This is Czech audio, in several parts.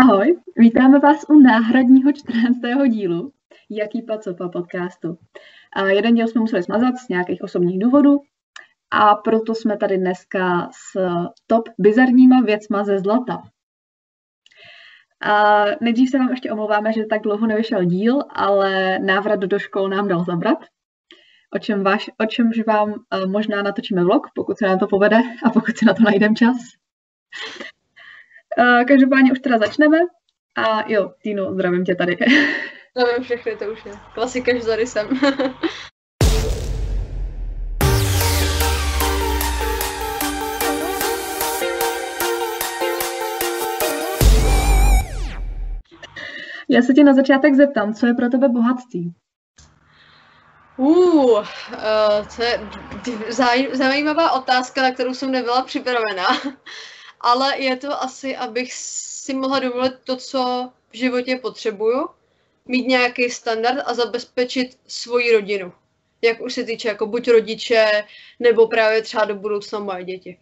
Ahoj, vítáme vás u náhradního 14. dílu Jaký pacopa podcastu. A jeden díl jsme museli smazat z nějakých osobních důvodů a proto jsme tady dneska s top bizarníma věcma ze zlata. A nejdřív se vám ještě omlouváme, že tak dlouho nevyšel díl, ale návrat do škol nám dal zabrat. O, čem váš, o čemž vám uh, možná natočíme vlog, pokud se nám to povede a pokud si na to najdeme čas. Uh, každopádně už teda začneme. A jo, Týno, zdravím tě tady. Zdravím všechny, to už je klasika, že tady jsem. Já se tě na začátek zeptám, co je pro tebe bohatství? Uh, uh to je zajímavá otázka, na kterou jsem nebyla připravená. Ale je to asi, abych si mohla dovolit to, co v životě potřebuju, mít nějaký standard a zabezpečit svoji rodinu. Jak už se týče jako buď rodiče, nebo právě třeba do budoucna moje děti.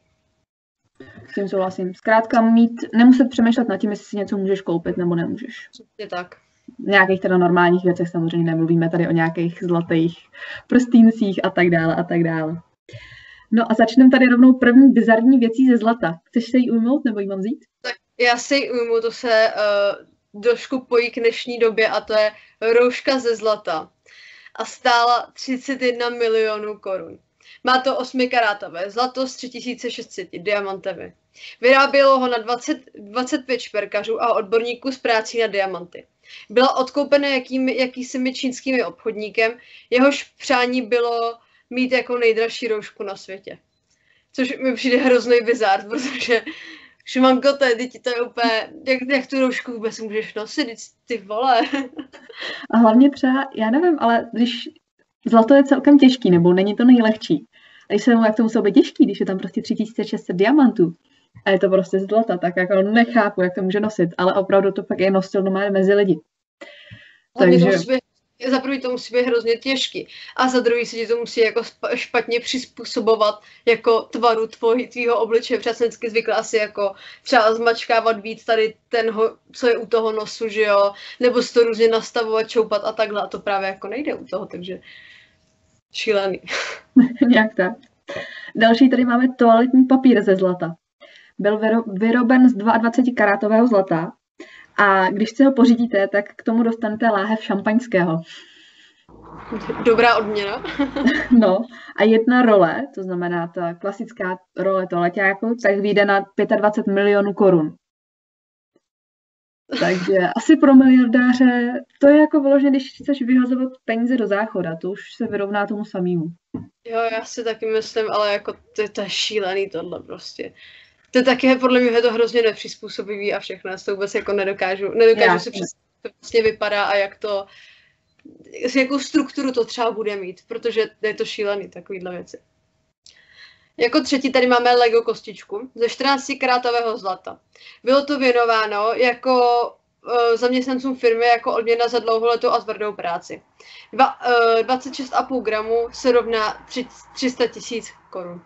S tím souhlasím. Zkrátka mít, nemuset přemýšlet nad tím, jestli si něco můžeš koupit nebo nemůžeš. Je tak. V nějakých teda normálních věcech samozřejmě nemluvíme tady o nějakých zlatých prstýncích a tak dále a tak dále. No a začneme tady rovnou první bizarní věcí ze zlata. Chceš se jí ujmout nebo jí mám vzít? Tak já si ji ujmu, to se uh, trošku pojí k dnešní době a to je rouška ze zlata. A stála 31 milionů korun. Má to 8 karátové zlato s 3600 diamanty. Vyrábělo ho na 20, 25 šperkařů a odborníků z prácí na diamanty. Byla odkoupena jakými, jakýsi čínskými obchodníkem, jehož přání bylo mít jako nejdražší roušku na světě. Což mi přijde hrozný bizár, protože Šimanko, to je, to je úplně, jak, jak tu roušku vůbec můžeš nosit, ty vole. A hlavně třeba, já nevím, ale když zlato je celkem těžký, nebo není to nejlehčí. A když se mu, jak to muselo být těžký, když je tam prostě 3600 diamantů, a je to prostě zlata, tak jako nechápu, jak to může nosit, ale opravdu to pak je nosil doma mezi lidi. Takže... za prvý to musí být hrozně těžký a za druhý se ti to musí jako špatně přizpůsobovat jako tvaru tvojí, tvýho obličeje. Protože jsem vždycky zvykla asi jako třeba zmačkávat víc tady ten, co je u toho nosu, že jo, nebo si to různě nastavovat, čoupat a takhle a to právě jako nejde u toho, takže šílený. Nějak tak. Další tady máme toaletní papír ze zlata. Byl vyroben z 22 karátového zlata a když si ho pořídíte, tak k tomu dostanete láhev šampaňského. Dobrá odměna. no a jedna role, to znamená ta klasická role toaleťáku, tak vyjde na 25 milionů korun. Takže asi pro miliardáře to je jako vyloženě, když chceš vyhazovat peníze do záchoda, to už se vyrovná tomu samému. Jo, já si taky myslím, ale jako to, to je šílený tohle prostě to taky podle mě je to hrozně nepřizpůsobivý a všechno. Já to vůbec jako nedokážu, nedokážu Já. si představit, jak to vlastně vypadá a jak to, jakou strukturu to třeba bude mít, protože je to šílený, takovýhle věci. Jako třetí tady máme Lego kostičku ze 14 karátového zlata. Bylo to věnováno jako uh, zaměstnancům firmy jako odměna za dlouholetou a tvrdou práci. Dva, uh, 26,5 gramů se rovná 300 tisíc korun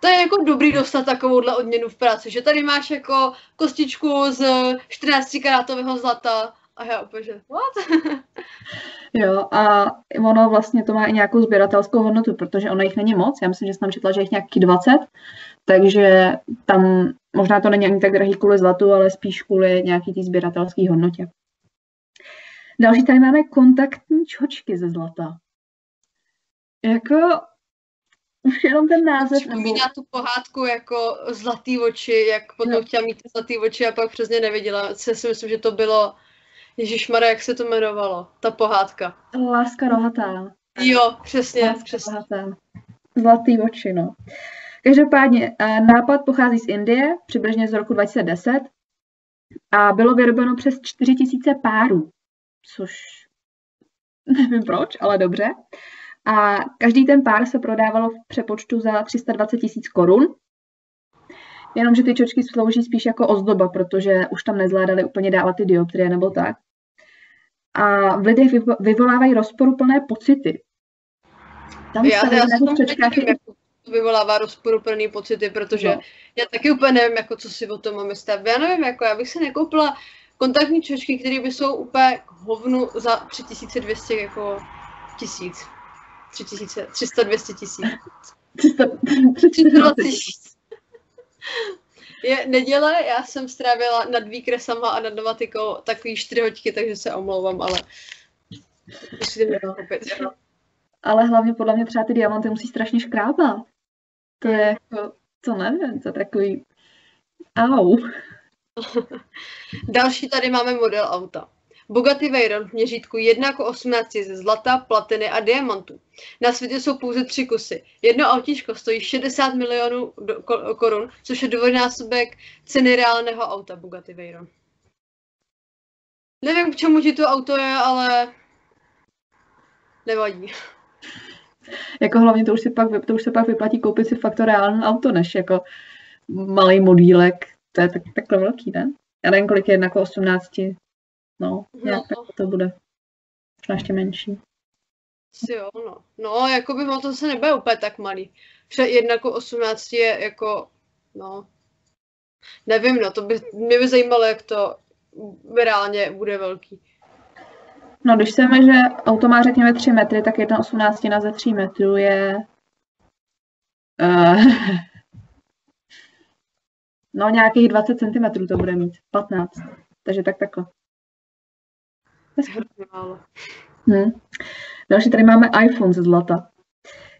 to je jako dobrý dostat takovouhle odměnu v práci, že tady máš jako kostičku z 14 karátového zlata a já úplně, že what? jo, a ono vlastně to má i nějakou sběratelskou hodnotu, protože ono jich není moc, já myslím, že jsem četla, že jich nějaký 20, takže tam možná to není ani tak drahý kvůli zlatu, ale spíš kvůli nějaký té sběratelské hodnotě. Další tady máme kontaktní čočky ze zlata. Jako už jenom ten název. Připomíná tu pohádku jako zlatý oči, jak potom no. chtěla mít zlatý oči a pak přesně neviděla. Co si myslím, že to bylo, Ježíš Mara, jak se to jmenovalo, ta pohádka. Láska rohatá. Jo, přesně. Láska přesně. Rohatá. Zlatý oči, no. Každopádně, nápad pochází z Indie, přibližně z roku 2010 a bylo vyrobeno přes 4000 párů, což nevím proč, ale dobře. A každý ten pár se prodávalo v přepočtu za 320 tisíc korun. Jenomže ty čočky slouží spíš jako ozdoba, protože už tam nezvládali úplně dávat ty dioptrie nebo tak. A v lidech vyvolávají rozporuplné pocity. Tam já, já jsem čočkách je... to vyvolává rozporuplný pocity, protože no. já taky úplně nevím, jako co si o tom mám myslet. Já nevím, jako já bych si nekoupila kontaktní čočky, které by jsou úplně k hovnu za 3200 jako tisíc. 3000, 300, 200 tisíc. 320 tisíc. Je neděle, já jsem strávila nad výkresama a nad novatikou takový čtyři hoďky, takže se omlouvám, ale ale hlavně podle mě třeba ty diamanty musí strašně škrábat. To je jako, to nevím, to je takový au. Další tady máme model auta. Bugatti Veyron v měřítku 1 k 18 ze zlata, platiny a diamantů. Na světě jsou pouze tři kusy. Jedno autíčko stojí 60 milionů korun, což je dvojnásobek ceny reálného auta Bugatti Veyron. Nevím, k čemu ti to auto je, ale nevadí. Jako hlavně to už, si pak, to už se pak vyplatí koupit si fakt to reálné auto, než jako malý modílek. To je tak, takhle velký, ne? Já nevím, kolik je jako 18. No, nějak no. tak to bude. Možná ještě menší. Jo, no. No, jako by to se nebude úplně tak malý. Jedna jako 18 je jako, no, nevím, no, to by, mě by zajímalo, jak to reálně bude velký. No, když chceme, že auto má řekněme 3 metry, tak jedna 18 ze 3 metrů je... Uh, no, nějakých 20 cm to bude mít, 15. Takže tak takhle. Hmm. Další tady máme iPhone ze zlata.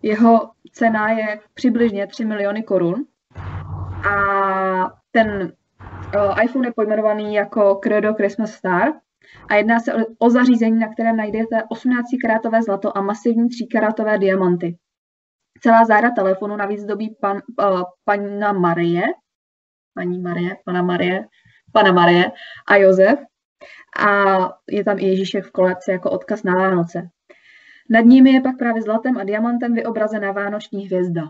Jeho cena je přibližně 3 miliony korun a ten uh, iPhone je pojmenovaný jako Credo Christmas Star a jedná se o, zařízení, na kterém najdete 18-karátové zlato a masivní 3-karátové diamanty. Celá záda telefonu navíc dobí pan, uh, pana Marie, paní Marie, pana Marie, pana Marie a Josef a je tam i Ježíšek v kolekci jako odkaz na Vánoce. Nad nimi je pak právě zlatem a diamantem vyobrazená vánoční hvězda.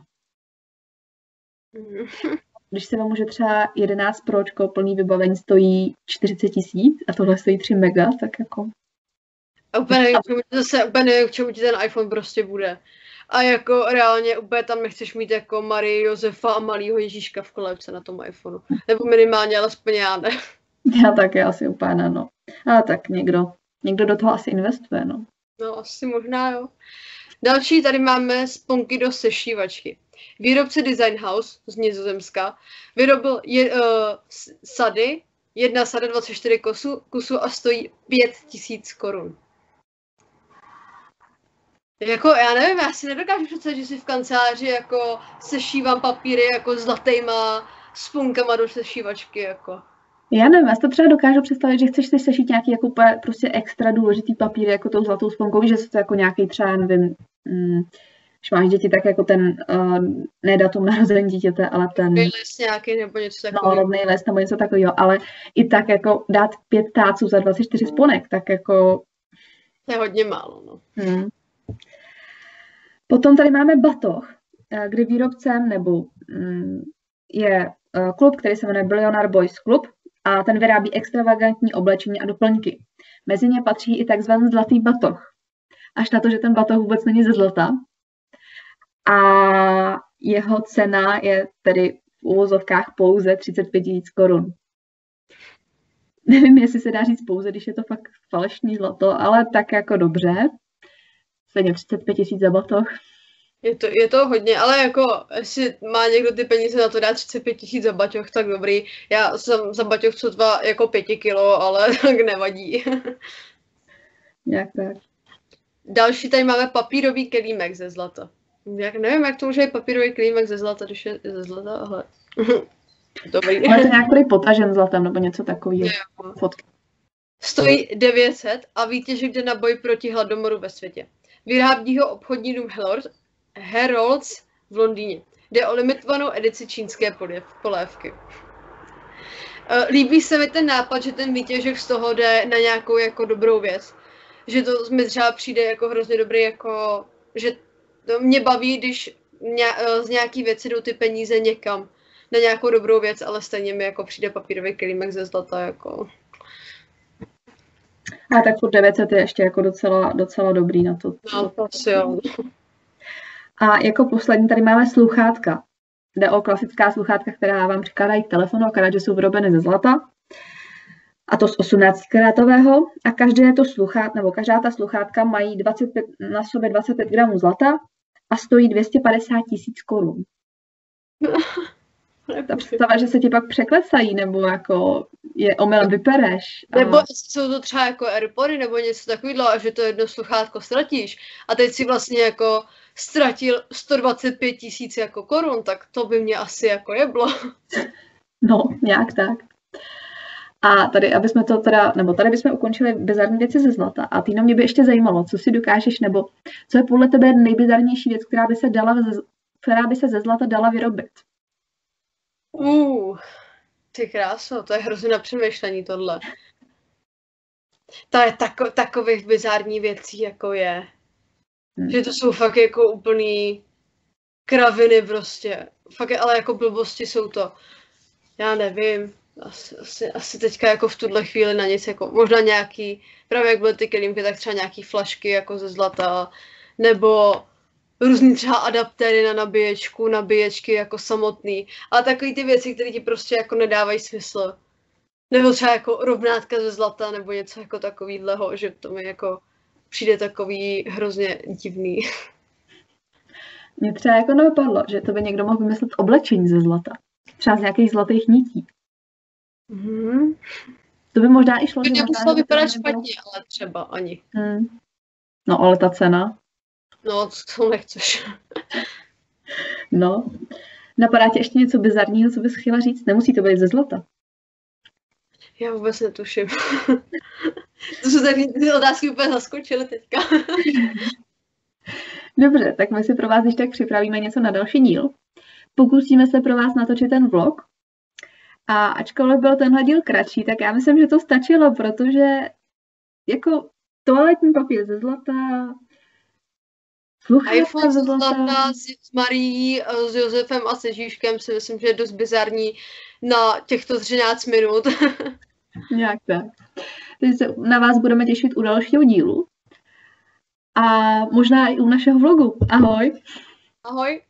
Když se vám že třeba 11 pročko plný vybavení stojí 40 tisíc a tohle stojí 3 mega, tak jako... A úplně nevím, zase úplně nevím, k čemu ti ten iPhone prostě bude. A jako reálně úplně tam nechceš mít jako Marie, Josefa a malýho Ježíška v kolébce na tom iPhoneu. Nebo minimálně, alespoň já ne. Já taky asi úplně no. Ale tak někdo, někdo do toho asi investuje, no. No, asi možná, jo. Další tady máme sponky do sešívačky. Výrobce Design House z Nizozemska vyrobil je, uh, sady, jedna sada 24 kusů, kusu a stojí 5000 korun. Jako, já nevím, já si nedokážu představit, že si v kanceláři jako sešívám papíry jako zlatýma spunkama do sešívačky, jako. Já nevím, já si to třeba dokážu představit, že chceš si sešít nějaký jako prostě extra důležitý papír, jako tou zlatou sponkou, že to jako nějaký třeba, nevím, mm, když máš děti, tak jako ten, uh, ne datum narození dítěte, ale ten... list nějaký nebo něco takového. No, rodný list nebo něco takového, ale i tak jako dát pět táců za 24 sponek, tak jako... To je hodně málo, no. Hmm. Potom tady máme batoh, eh, kdy výrobcem nebo mm, je eh, klub, který se jmenuje Billionaire Boys Club a ten vyrábí extravagantní oblečení a doplňky. Mezi ně patří i takzvaný zlatý batoh. Až na to, že ten batoh vůbec není ze zlata, a jeho cena je tedy v úvozovkách pouze 35 000 korun. Nevím, jestli se dá říct pouze, když je to fakt falešný zlato, ale tak jako dobře. Stejně 35 tisíc za batoh. Je to, je to hodně, ale jako, jestli má někdo ty peníze na to dát 35 tisíc za baťoch, tak dobrý. Já jsem za baťoch co dva jako pěti kilo, ale tak nevadí. Jak tak. Další tady máme papírový kelímek ze zlata. Jak, nevím, jak to může být papírový klímek ze zlata, když je ze zlata, ale... Dobrý. Ale to nějak tady potažen zlatem, nebo něco takového. Fotky. Stojí 900 a výtěžek jde na boj proti hladomoru ve světě. Vyrábí ho obchodní dům Herolds v Londýně. Jde o limitovanou edici čínské polévky. E, líbí se mi ten nápad, že ten výtěžek z toho jde na nějakou jako dobrou věc. Že to mi třeba přijde jako hrozně dobrý, jako, že to mě baví, když z nějaký věci jdou ty peníze někam na nějakou dobrou věc, ale stejně mi jako přijde papírový kelímek ze zlata, jako... A tak furt 900 je ještě jako docela, docela dobrý na to. No, asi jo. A jako poslední tady máme sluchátka. Jde o klasická sluchátka, která vám přikládají k telefonu, akorát, že jsou vyrobeny ze zlata. A to z 18 karátového. A každé to sluchát, nebo každá ta sluchátka mají 25, na sobě 25 gramů zlata a stojí 250 tisíc korun. Ta představa, že se ti pak překlesají, nebo jako je omylem vypereš. A... Nebo jsou to třeba jako Airpody, nebo něco takového, a že to jedno sluchátko ztratíš. A teď si vlastně jako ztratil 125 tisíc jako korun, tak to by mě asi jako jeblo. No, nějak tak. A tady, aby jsme to teda, nebo tady bychom ukončili bizarní věci ze zlata. A Týno, mě by ještě zajímalo, co si dokážeš, nebo co je podle tebe nejbizarnější věc, která by se dala, která by se ze zlata dala vyrobit? Uh, ty kráso, to je hrozně na přemýšlení tohle. To je tako, takových bizární věcí, jako je. Hmm. Že to jsou fakt jako úplný kraviny prostě. Fakt, ale jako blbosti jsou to. Já nevím. Asi, asi, asi teďka jako v tuhle chvíli na nic, jako možná nějaký, právě jak byly ty kelímky, tak třeba nějaký flašky jako ze zlata, nebo různý třeba adaptéry na nabíječku, nabíječky jako samotný, ale takový ty věci, které ti prostě jako nedávají smysl. Nebo třeba jako rovnátka ze zlata, nebo něco jako takovýhleho, že to mi jako přijde takový hrozně divný. Mně třeba jako nevypadlo, že to by někdo mohl vymyslet oblečení ze zlata. Třeba z nějakých zlatých nití. Mm. To by možná i šlo. To nemuselo vypadat špatně, ale třeba ani. Hmm. No, ale ta cena. No, to nechceš. no. Napadá tě ještě něco bizarního, co bys chtěla říct? Nemusí to být ze zlata. Já vůbec netuším. To jsou tady ty otázky úplně zaskočily teďka. Dobře, tak my si pro vás ještě tak připravíme něco na další díl. Pokusíme se pro vás natočit ten vlog. A ačkoliv byl tenhle díl kratší, tak já myslím, že to stačilo, protože jako toaletní papír ze zlata, iPhone ze zlata s, s Marií, s Josefem a se Žížkem si myslím, že je dost bizarní na těchto 13 minut. Nějak tak. Takže se na vás budeme těšit u dalšího dílu. A možná i u našeho vlogu. Ahoj. Ahoj.